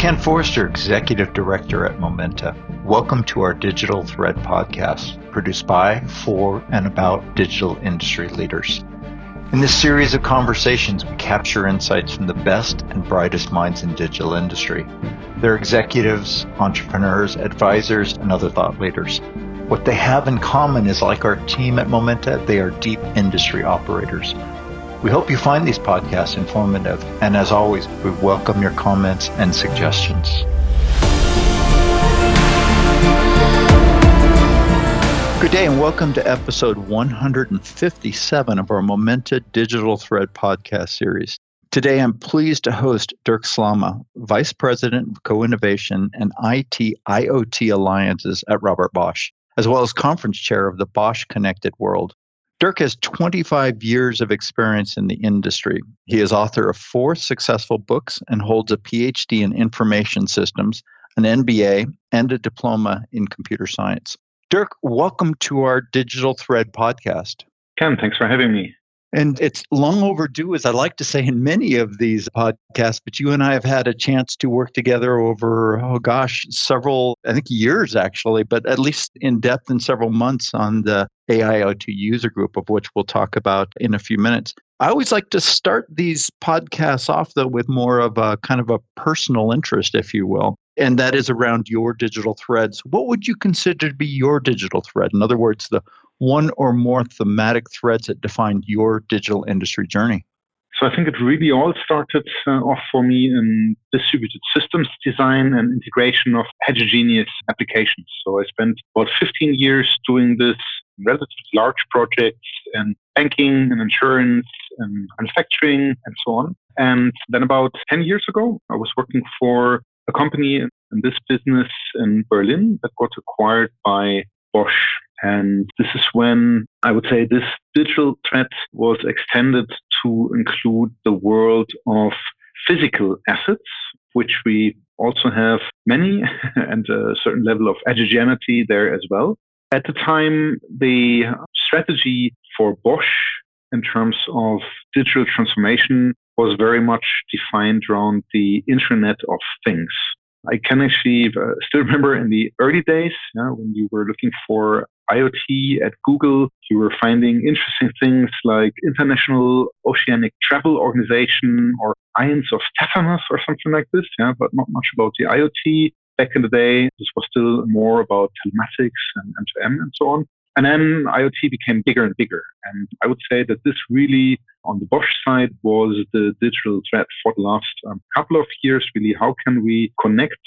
Ken Forster, Executive Director at Momenta. Welcome to our Digital Thread podcast, produced by, for, and about digital industry leaders. In this series of conversations, we capture insights from the best and brightest minds in digital industry. They're executives, entrepreneurs, advisors, and other thought leaders. What they have in common is like our team at Momenta, they are deep industry operators we hope you find these podcasts informative, and as always, we welcome your comments and suggestions. Good day, and welcome to episode 157 of our Momenta Digital Thread podcast series. Today, I'm pleased to host Dirk Slama, Vice President of Co Innovation and IT IoT Alliances at Robert Bosch, as well as Conference Chair of the Bosch Connected World. Dirk has 25 years of experience in the industry. He is author of four successful books and holds a PhD in information systems, an MBA, and a diploma in computer science. Dirk, welcome to our Digital Thread podcast. Ken, thanks for having me. And it's long overdue, as I like to say in many of these podcasts, but you and I have had a chance to work together over, oh gosh, several, I think years actually, but at least in depth in several months on the AIoT user group, of which we'll talk about in a few minutes. I always like to start these podcasts off, though, with more of a kind of a personal interest, if you will, and that is around your digital threads. What would you consider to be your digital thread? In other words, the one or more thematic threads that defined your digital industry journey? So I think it really all started uh, off for me in distributed systems design and integration of heterogeneous applications. So I spent about 15 years doing this relatively large projects in banking and insurance and manufacturing and so on. And then about 10 years ago, I was working for a company in this business in Berlin that got acquired by Bosch and this is when I would say this digital thread was extended to include the world of physical assets, which we also have many and a certain level of heterogeneity there as well. At the time, the strategy for Bosch in terms of digital transformation was very much defined around the Internet of Things. I can actually uh, still remember in the early days when you were looking for IoT at Google, you were finding interesting things like International Oceanic Travel Organization or Ions of Stephanus or something like this, yeah, but not much about the IoT. Back in the day, this was still more about telematics and M2M and so on. And then IoT became bigger and bigger. And I would say that this really, on the Bosch side, was the digital threat for the last um, couple of years. Really, how can we connect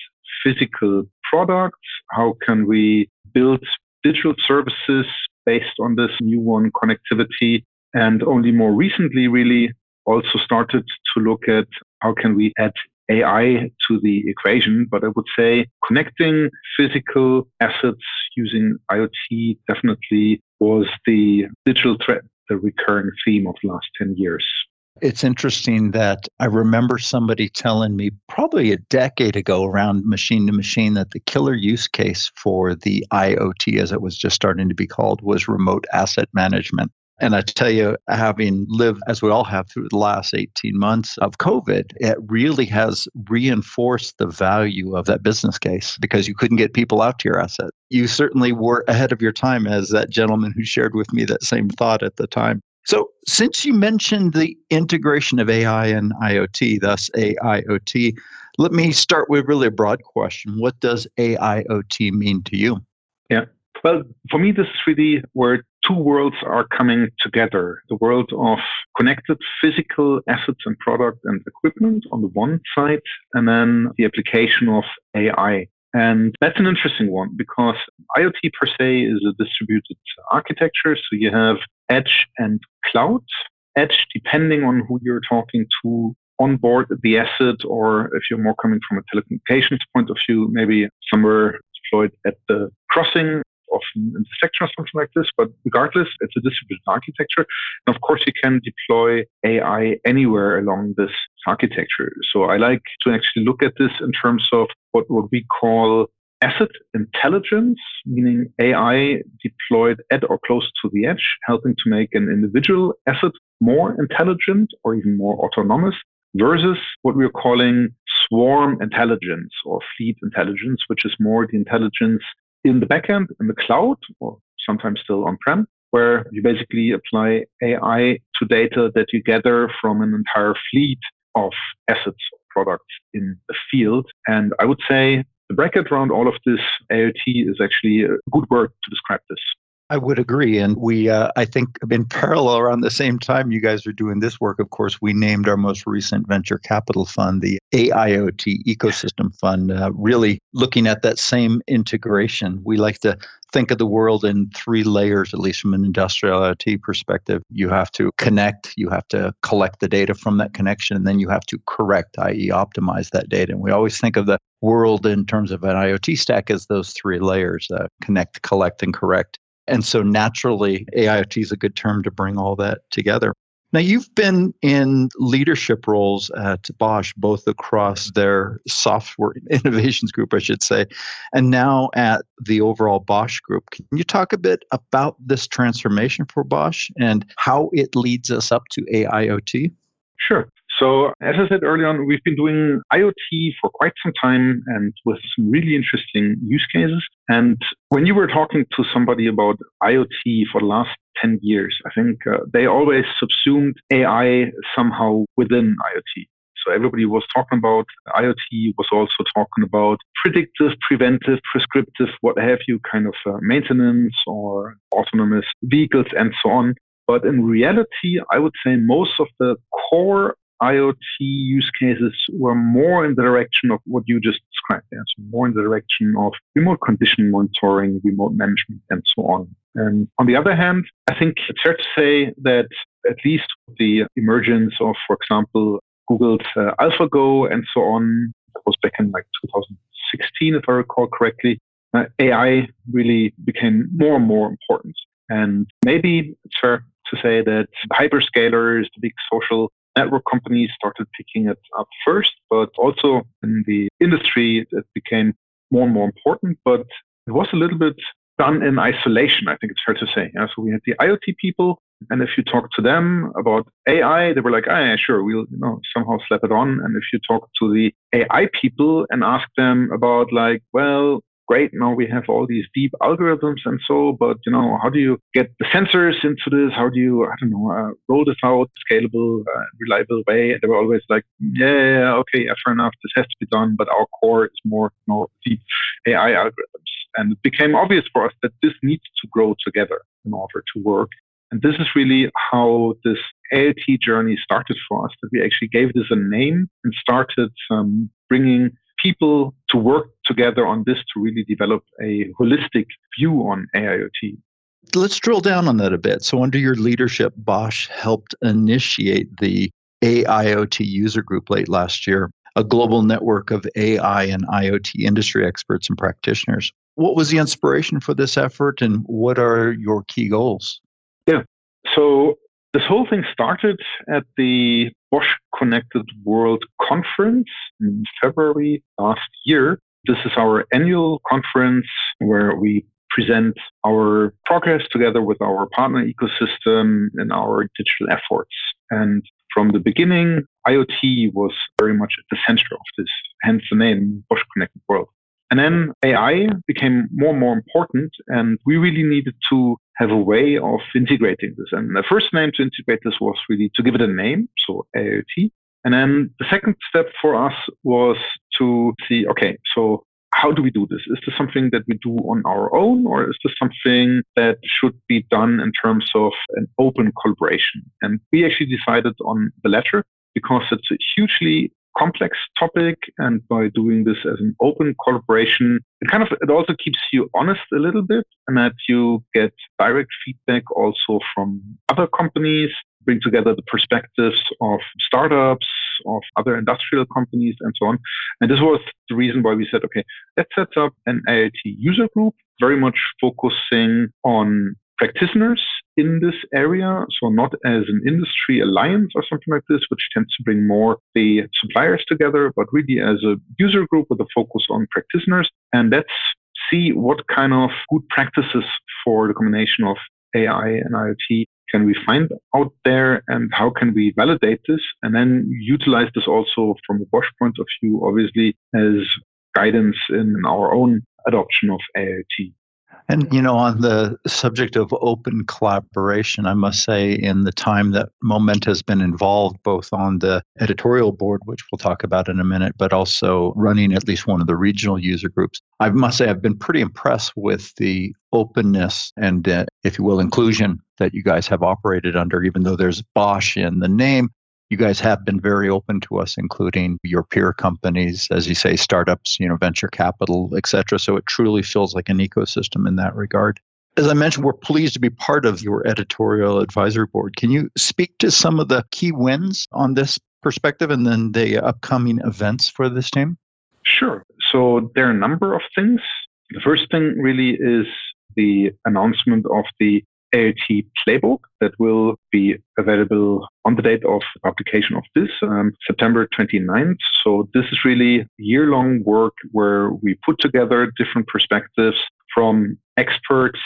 physical products? How can we build digital services based on this new one connectivity? And only more recently, really, also started to look at how can we add AI to the equation, but I would say connecting physical assets using IoT definitely was the digital thread, the recurring theme of the last 10 years. It's interesting that I remember somebody telling me probably a decade ago around machine to machine that the killer use case for the IoT, as it was just starting to be called, was remote asset management. And I tell you, having lived as we all have through the last 18 months of COVID, it really has reinforced the value of that business case because you couldn't get people out to your asset. You certainly were ahead of your time, as that gentleman who shared with me that same thought at the time. So, since you mentioned the integration of AI and IoT, thus AIoT, let me start with really a broad question. What does AIoT mean to you? Yeah. Well, for me, this is really where two worlds are coming together. The world of connected physical assets and product and equipment on the one side, and then the application of AI. And that's an interesting one because IoT per se is a distributed architecture. So you have edge and cloud. Edge, depending on who you're talking to, on board the asset, or if you're more coming from a telecommunications point of view, maybe somewhere deployed at the crossing of an intersection or something like this. But regardless, it's a distributed architecture. And of course, you can deploy AI anywhere along this architecture. So I like to actually look at this in terms of what, what we call asset intelligence, meaning AI deployed at or close to the edge, helping to make an individual asset more intelligent or even more autonomous, versus what we're calling swarm intelligence or fleet intelligence, which is more the intelligence in the backend, in the cloud, or sometimes still on-prem, where you basically apply AI to data that you gather from an entire fleet of assets or products in the field. And I would say the bracket around all of this IoT is actually a good word to describe this. I would agree. And we, uh, I think, in parallel around the same time you guys are doing this work, of course, we named our most recent venture capital fund the AIoT Ecosystem Fund, uh, really looking at that same integration. We like to think of the world in three layers, at least from an industrial IoT perspective. You have to connect, you have to collect the data from that connection, and then you have to correct, i.e., optimize that data. And we always think of the world in terms of an IoT stack as those three layers uh, connect, collect, and correct. And so naturally, AIoT is a good term to bring all that together. Now, you've been in leadership roles at Bosch, both across their software innovations group, I should say, and now at the overall Bosch group. Can you talk a bit about this transformation for Bosch and how it leads us up to AIoT? Sure. So, as I said earlier on, we've been doing IoT for quite some time and with some really interesting use cases. And when you were talking to somebody about IoT for the last 10 years, I think uh, they always subsumed AI somehow within IoT. So everybody was talking about IoT, was also talking about predictive, preventive, prescriptive, what have you, kind of uh, maintenance or autonomous vehicles and so on. But in reality, I would say most of the core IoT use cases were more in the direction of what you just described. Yeah? So more in the direction of remote condition monitoring, remote management, and so on. And on the other hand, I think it's fair to say that at least the emergence of, for example, Google's uh, AlphaGo and so on, that was back in like 2016, if I recall correctly, uh, AI really became more and more important. And maybe it's fair to say that hyperscalers, the big social network companies started picking it up first, but also in the industry, it became more and more important. But it was a little bit done in isolation, I think it's fair to say. Yeah, so we had the IoT people, and if you talk to them about AI, they were like, "Ah, yeah, sure, we'll you know somehow slap it on." And if you talk to the AI people and ask them about like, well, great, now we have all these deep algorithms and so, but you know, how do you get the sensors into this? How do you, I don't know, uh, roll this out scalable, uh, reliable way? And they were always like, yeah, yeah, okay, yeah, fair enough, this has to be done, but our core is more, more deep AI algorithms. And it became obvious for us that this needs to grow together in order to work. And this is really how this AIoT journey started for us, that we actually gave this a name and started um, bringing people to work together on this to really develop a holistic view on AIoT. Let's drill down on that a bit. So, under your leadership, Bosch helped initiate the AIoT user group late last year, a global network of AI and IoT industry experts and practitioners. What was the inspiration for this effort and what are your key goals? Yeah. So, this whole thing started at the Bosch Connected World Conference in February last year. This is our annual conference where we present our progress together with our partner ecosystem and our digital efforts. And from the beginning, IoT was very much at the center of this, hence the name Bosch Connected World. And then AI became more and more important, and we really needed to have a way of integrating this. And the first name to integrate this was really to give it a name, so AIoT. And then the second step for us was to see, okay, so how do we do this? Is this something that we do on our own, or is this something that should be done in terms of an open collaboration? And we actually decided on the latter because it's a hugely complex topic and by doing this as an open collaboration it kind of it also keeps you honest a little bit and that you get direct feedback also from other companies bring together the perspectives of startups of other industrial companies and so on. And this was the reason why we said okay let's set up an AIoT user group very much focusing on practitioners in this area. So not as an industry alliance or something like this, which tends to bring more the suppliers together, but really as a user group with a focus on practitioners. And let's see what kind of good practices for the combination of AI and IoT can we find out there and how can we validate this and then utilize this also from a Bosch point of view, obviously, as guidance in our own adoption of AIoT. And, you know, on the subject of open collaboration, I must say, in the time that Momenta has been involved, both on the editorial board, which we'll talk about in a minute, but also running at least one of the regional user groups, I must say I've been pretty impressed with the openness and, uh, if you will, inclusion that you guys have operated under, even though there's Bosch in the name you guys have been very open to us, including your peer companies, as you say, startups, you know, venture capital, et cetera. So it truly feels like an ecosystem in that regard. As I mentioned, we're pleased to be part of your editorial advisory board. Can you speak to some of the key wins on this perspective and then the upcoming events for this team? Sure. So there are a number of things. The first thing really is the announcement of the AIoT playbook that will be available on the date of publication of this, um, September 29th. So this is really year-long work where we put together different perspectives from experts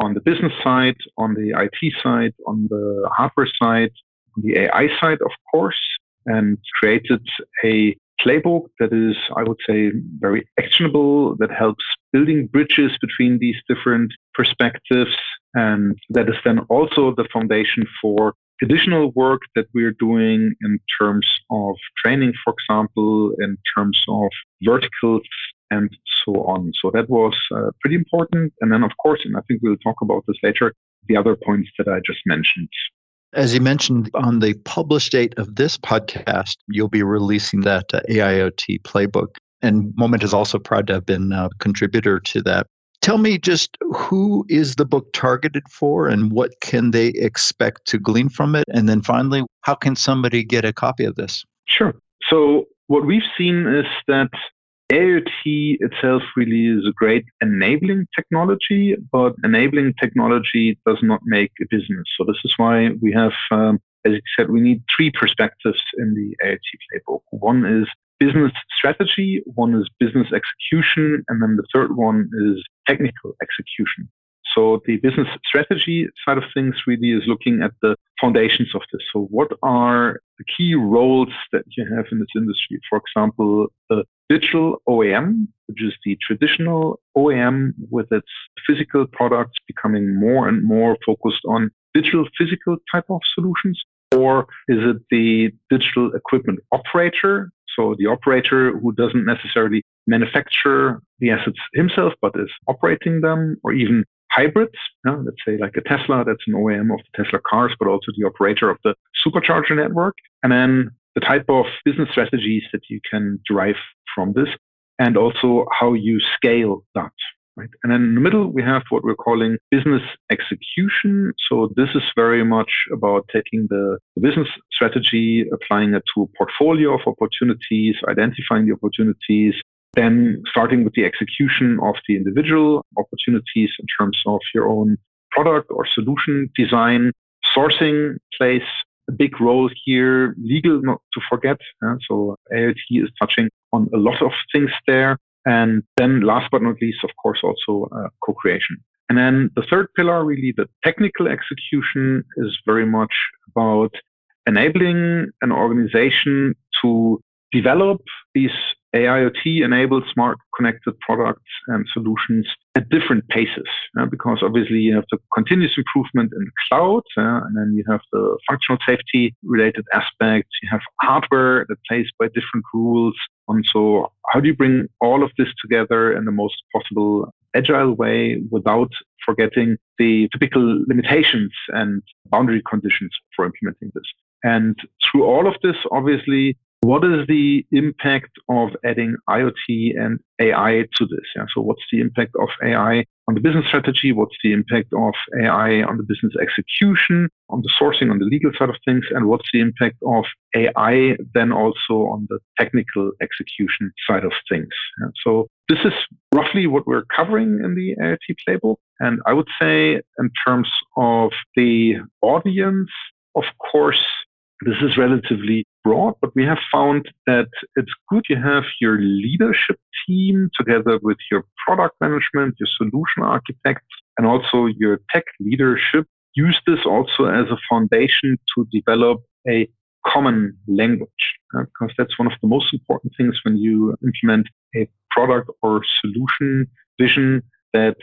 on the business side, on the IT side, on the hardware side, on the AI side, of course, and created a playbook that is, I would say, very actionable, that helps building bridges between these different perspectives and that is then also the foundation for additional work that we're doing in terms of training, for example, in terms of verticals and so on. So that was uh, pretty important. And then, of course, and I think we'll talk about this later, the other points that I just mentioned. As you mentioned on the published date of this podcast, you'll be releasing that uh, AIoT playbook. And Momenta is also proud to have been a contributor to that Tell me just who is the book targeted for and what can they expect to glean from it? And then finally, how can somebody get a copy of this? Sure. So, what we've seen is that AIoT itself really is a great enabling technology, but enabling technology does not make a business. So, this is why we have, um, as you said, we need three perspectives in the AIoT playbook. One is business strategy, one is business execution, and then the third one is technical execution. So the business strategy side of things really is looking at the foundations of this. So what are the key roles that you have in this industry? For example, the digital OEM, which is the traditional OEM with its physical products becoming more and more focused on digital physical type of solutions. Or is it the digital equipment operator so the operator who doesn't necessarily manufacture the assets himself, but is operating them, or even hybrids. You know, let's say like a Tesla, that's an OEM of the Tesla cars, but also the operator of the supercharger network. And then the type of business strategies that you can derive from this, and also how you scale that. Right. And then in the middle, we have what we're calling business execution. So this is very much about taking the, the business strategy, applying it to a portfolio of opportunities, identifying the opportunities, then starting with the execution of the individual opportunities in terms of your own product or solution design. Sourcing plays a big role here, legal not to forget. Uh, so AIoT is touching on a lot of things there. And then last but not least, of course, also uh, co-creation. And then the third pillar, really the technical execution is very much about enabling an organization to develop these AIoT enables smart connected products and solutions at different paces. Because obviously you have the continuous improvement in the cloud, and then you have the functional safety related aspects. You have hardware that plays by different rules. And so how do you bring all of this together in the most possible agile way without forgetting the typical limitations and boundary conditions for implementing this? And through all of this, obviously, what is the impact of adding AIoT and AI to this? Yeah, so what's the impact of AI on the business strategy? What's the impact of AI on the business execution, on the sourcing, on the legal side of things? And what's the impact of AI then also on the technical execution side of things? Yeah, so this is roughly what we're covering in the IoT playbook. And I would say in terms of the audience, of course, this is relatively broad, but we have found that it's good you have your leadership team together with your product management, your solution architects, and also your tech leadership use this also as a foundation to develop a common language, uh, because that's one of the most important things when you implement a product or solution vision that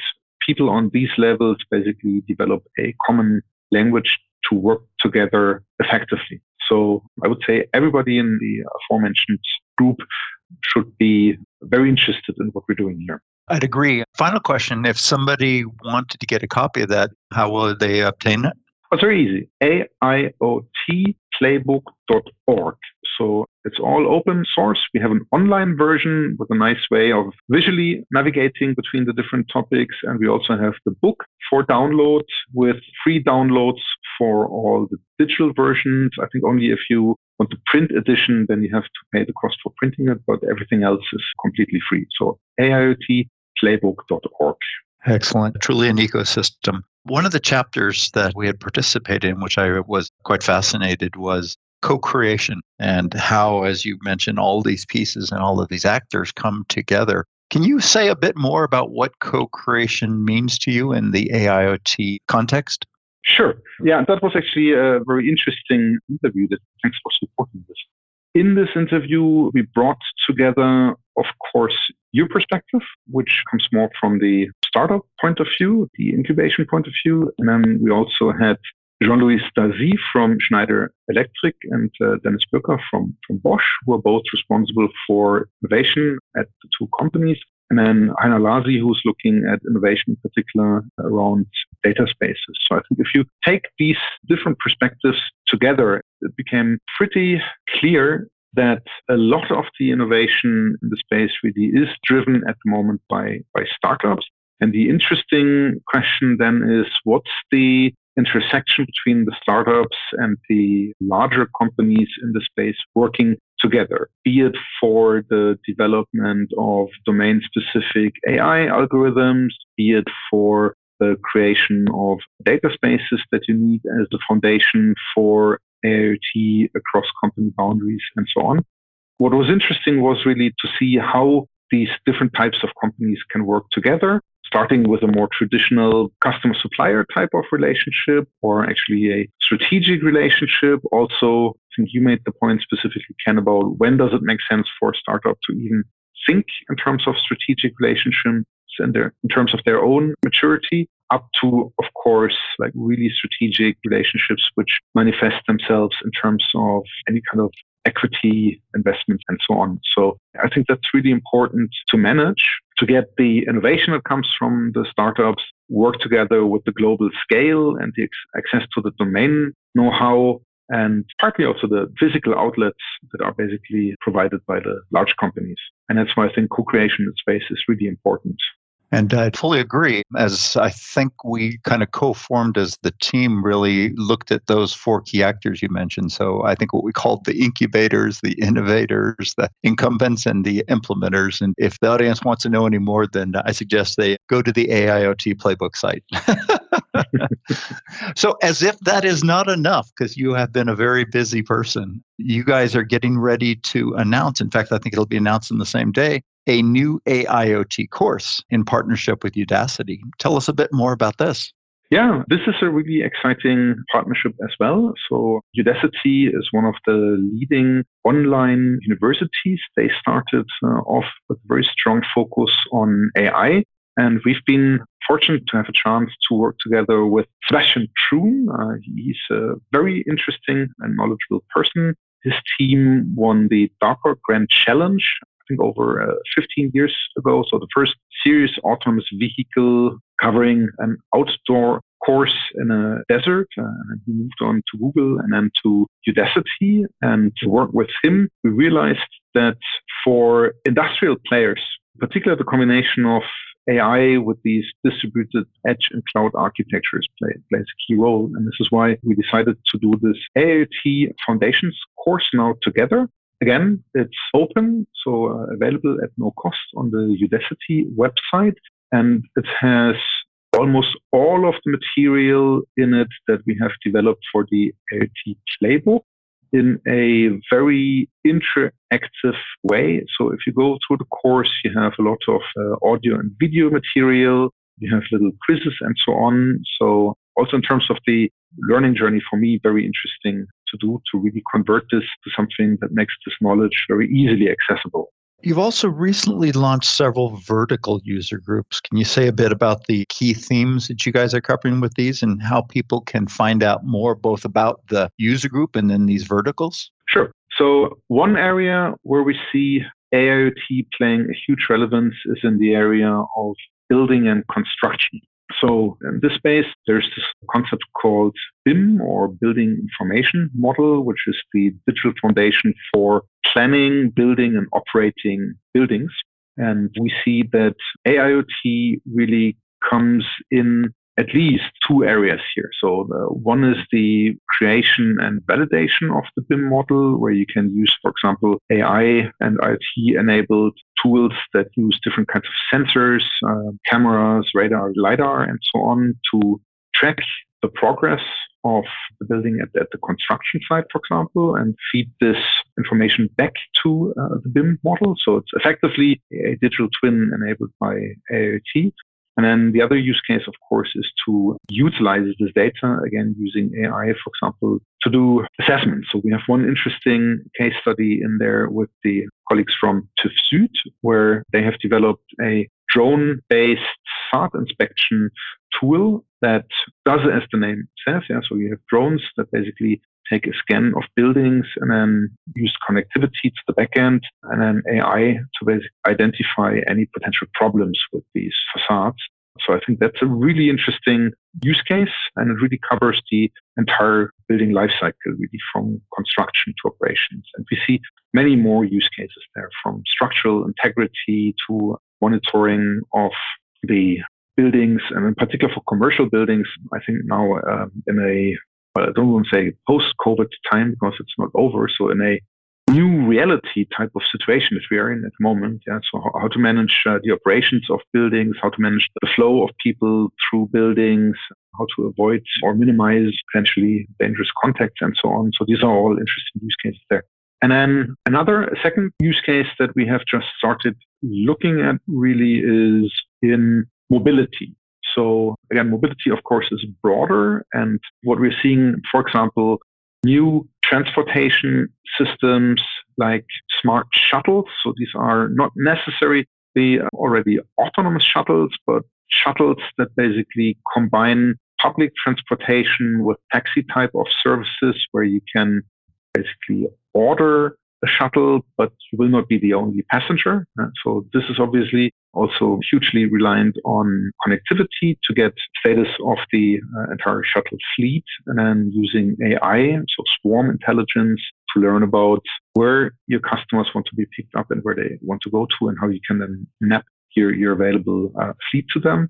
people on these levels basically develop a common language to work together effectively. So I would say everybody in the aforementioned group should be very interested in what we're doing here. I'd agree. Final question If somebody wanted to get a copy of that, how will they obtain it? It's very easy. AIoTplaybook.org. So it's all open source. We have an online version with a nice way of visually navigating between the different topics. And we also have the book for download with free downloads for all the digital versions. I think only if you want the print edition, then you have to pay the cost for printing it, but everything else is completely free. So AIoTplaybook.org. Excellent. Truly an ecosystem. One of the chapters that we had participated in, which I was quite fascinated, was co creation and how, as you mentioned, all these pieces and all of these actors come together. Can you say a bit more about what co creation means to you in the AIoT context? Sure. Yeah, that was actually a very interesting interview. That, thanks for supporting this. In this interview, we brought together, of course, your perspective, which comes more from the startup point of view, the incubation point of view. And then we also had Jean-Louis Dazy from Schneider Electric and uh, Dennis Böker from, from Bosch, who are both responsible for innovation at the two companies. And then Heiner Lasi, who's looking at innovation in particular around data spaces. So I think if you take these different perspectives together, it became pretty clear that a lot of the innovation in the space really is driven at the moment by, by startups. And the interesting question then is what's the intersection between the startups and the larger companies in the space working together, be it for the development of domain specific AI algorithms, be it for the creation of data spaces that you need as the foundation for AIoT across company boundaries and so on. What was interesting was really to see how these different types of companies can work together starting with a more traditional customer supplier type of relationship or actually a strategic relationship. Also, I think you made the point specifically, Ken, about when does it make sense for a startup to even think in terms of strategic relationships and their, in terms of their own maturity up to, of course, like really strategic relationships which manifest themselves in terms of any kind of equity investments and so on. So I think that's really important to manage to get the innovation that comes from the startups work together with the global scale and the access to the domain know-how and partly also the physical outlets that are basically provided by the large companies. And that's why I think co-creation in space is really important. And I fully agree. As I think we kind of co formed as the team, really looked at those four key actors you mentioned. So I think what we called the incubators, the innovators, the incumbents, and the implementers. And if the audience wants to know any more, then I suggest they go to the AIoT playbook site. so, as if that is not enough, because you have been a very busy person, you guys are getting ready to announce. In fact, I think it'll be announced in the same day a new AIoT course in partnership with Udacity. Tell us a bit more about this. Yeah, this is a really exciting partnership as well. So Udacity is one of the leading online universities. They started uh, off with a very strong focus on AI. And we've been fortunate to have a chance to work together with Sebastian Thrun. Uh, he's a very interesting and knowledgeable person. His team won the DARPA Grand Challenge think over uh, 15 years ago. So the first serious autonomous vehicle covering an outdoor course in a desert. Uh, and he moved on to Google and then to Udacity. And to work with him, we realized that for industrial players, particularly the combination of AI with these distributed edge and cloud architectures play, plays a key role. And this is why we decided to do this AIoT Foundations course now together. Again, it's open, so uh, available at no cost on the Udacity website. And it has almost all of the material in it that we have developed for the AIoT playbook in a very interactive way. So if you go through the course, you have a lot of uh, audio and video material. You have little quizzes and so on. So also in terms of the learning journey for me, very interesting to do to really convert this to something that makes this knowledge very easily accessible. You've also recently launched several vertical user groups. Can you say a bit about the key themes that you guys are covering with these and how people can find out more both about the user group and then these verticals? Sure. So, one area where we see AIoT playing a huge relevance is in the area of building and construction. So in this space, there's this concept called BIM or Building Information Model, which is the digital foundation for planning, building, and operating buildings. And we see that AIoT really comes in at least two areas here. So the, one is the creation and validation of the BIM model, where you can use, for example, AI and IoT enabled tools that use different kinds of sensors, uh, cameras, radar, lidar, and so on to track the progress of the building at, at the construction site, for example, and feed this information back to uh, the BIM model. So it's effectively a digital twin enabled by AIoT. And then the other use case, of course, is to utilize this data, again, using AI, for example, to do assessments. So we have one interesting case study in there with the colleagues from TÜV Süd, where they have developed a drone-based facade inspection tool that does as the name says. Yeah, so you have drones that basically take a scan of buildings and then use connectivity to the backend and then AI to basically identify any potential problems with these facades. So I think that's a really interesting use case and it really covers the entire building lifecycle, really from construction to operations. And we see many more use cases there from structural integrity to monitoring of the buildings and in particular for commercial buildings, I think now um, in a well, I don't want to say post-COVID time because it's not over. So in a new reality type of situation that we are in at the moment. Yeah. So how, how to manage uh, the operations of buildings, how to manage the flow of people through buildings, how to avoid or minimize potentially dangerous contacts and so on. So these are all interesting use cases there. And then another second use case that we have just started looking at really is in mobility. So again, mobility, of course, is broader. And what we're seeing, for example, new transportation systems like smart shuttles. So these are not necessarily already autonomous shuttles, but shuttles that basically combine public transportation with taxi type of services where you can basically order a shuttle, but you will not be the only passenger. So this is obviously also hugely reliant on connectivity to get status of the uh, entire shuttle fleet and then using AI, so swarm intelligence to learn about where your customers want to be picked up and where they want to go to and how you can then map your, your available uh, fleet to them.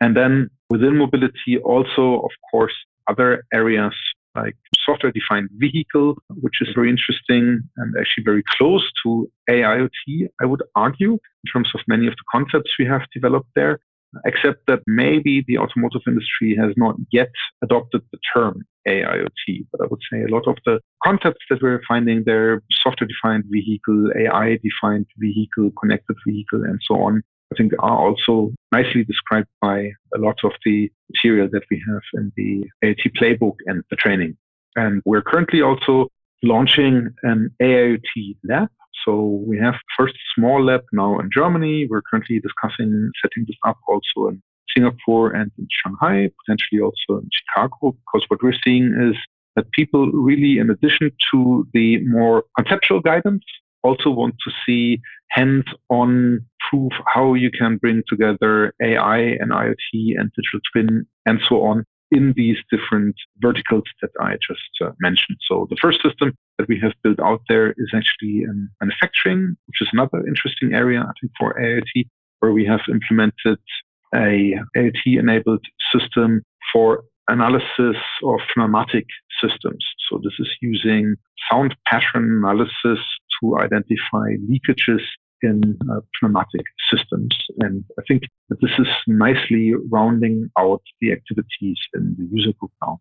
And then within mobility, also, of course, other areas like software defined vehicle, which is very interesting and actually very close to AIoT, I would argue, in terms of many of the concepts we have developed there, except that maybe the automotive industry has not yet adopted the term AIoT. But I would say a lot of the concepts that we're finding there, software defined vehicle, AI defined vehicle, connected vehicle, and so on, I think are also nicely described by a lot of the material that we have in the AIoT playbook and the training. And we're currently also launching an AIoT lab. So we have first small lab now in Germany. We're currently discussing setting this up also in Singapore and in Shanghai, potentially also in Chicago, because what we're seeing is that people really, in addition to the more conceptual guidance, also want to see hands-on proof how you can bring together AI and IoT and digital twin and so on in these different verticals that I just uh, mentioned. So the first system that we have built out there is actually in manufacturing, which is another interesting area, I think, for IoT, where we have implemented a IoT-enabled system for analysis of pneumatic systems. So this is using sound pattern analysis to identify leakages in uh, pneumatic systems. And I think that this is nicely rounding out the activities in the user group now.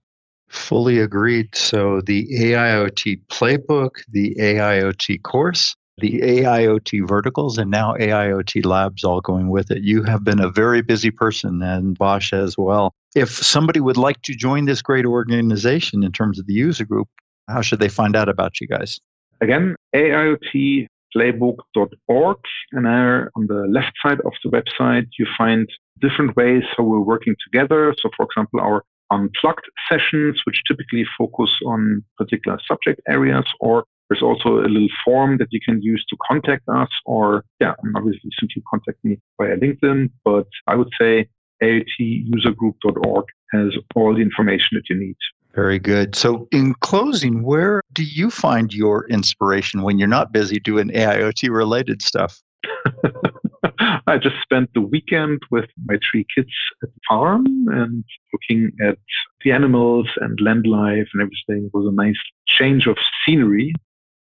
Fully agreed. So the AIoT playbook, the AIoT course, the AIoT verticals and now AIoT labs all going with it. You have been a very busy person and Bosch as well. If somebody would like to join this great organization in terms of the user group, how should they find out about you guys? Again, AIoTplaybook.org. And there on the left side of the website, you find different ways how we're working together. So, for example, our unplugged sessions, which typically focus on particular subject areas, or there's also a little form that you can use to contact us, or yeah, obviously simply contact me via LinkedIn. But I would say AIoTusergroup.org has all the information that you need. Very good. So, in closing, where do you find your inspiration when you're not busy doing AIoT related stuff? I just spent the weekend with my three kids at the farm and looking at the animals and land life and everything. It was a nice change of scenery.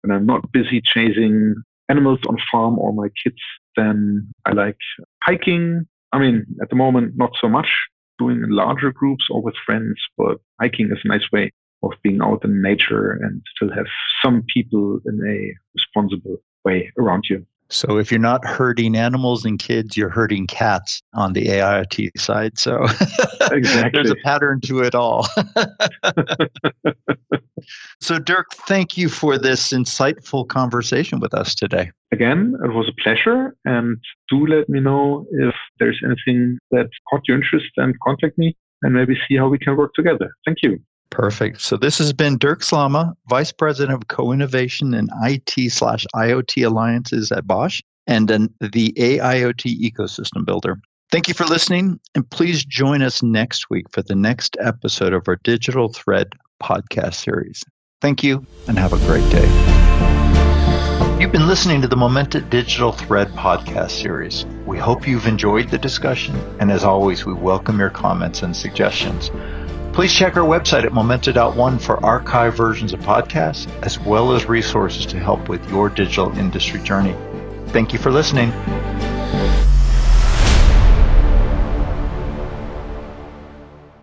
And I'm not busy chasing animals on farm or my kids, then I like hiking. I mean, at the moment, not so much doing in larger groups or with friends, but hiking is a nice way of being out in nature and still have some people in a responsible way around you. So if you're not hurting animals and kids, you're hurting cats on the AIoT side. So exactly. there's a pattern to it all. so Dirk, thank you for this insightful conversation with us today. Again, it was a pleasure. And do let me know if there's anything that caught your interest and contact me and maybe see how we can work together. Thank you. Perfect. So this has been Dirk Slama, Vice President of Co-Innovation and IT slash IoT Alliances at Bosch and an, the AIoT Ecosystem Builder. Thank you for listening, and please join us next week for the next episode of our Digital Thread podcast series. Thank you, and have a great day. You've been listening to the Momenta Digital Thread podcast series. We hope you've enjoyed the discussion, and as always, we welcome your comments and suggestions. Please check our website at momenta.one for archive versions of podcasts, as well as resources to help with your digital industry journey. Thank you for listening.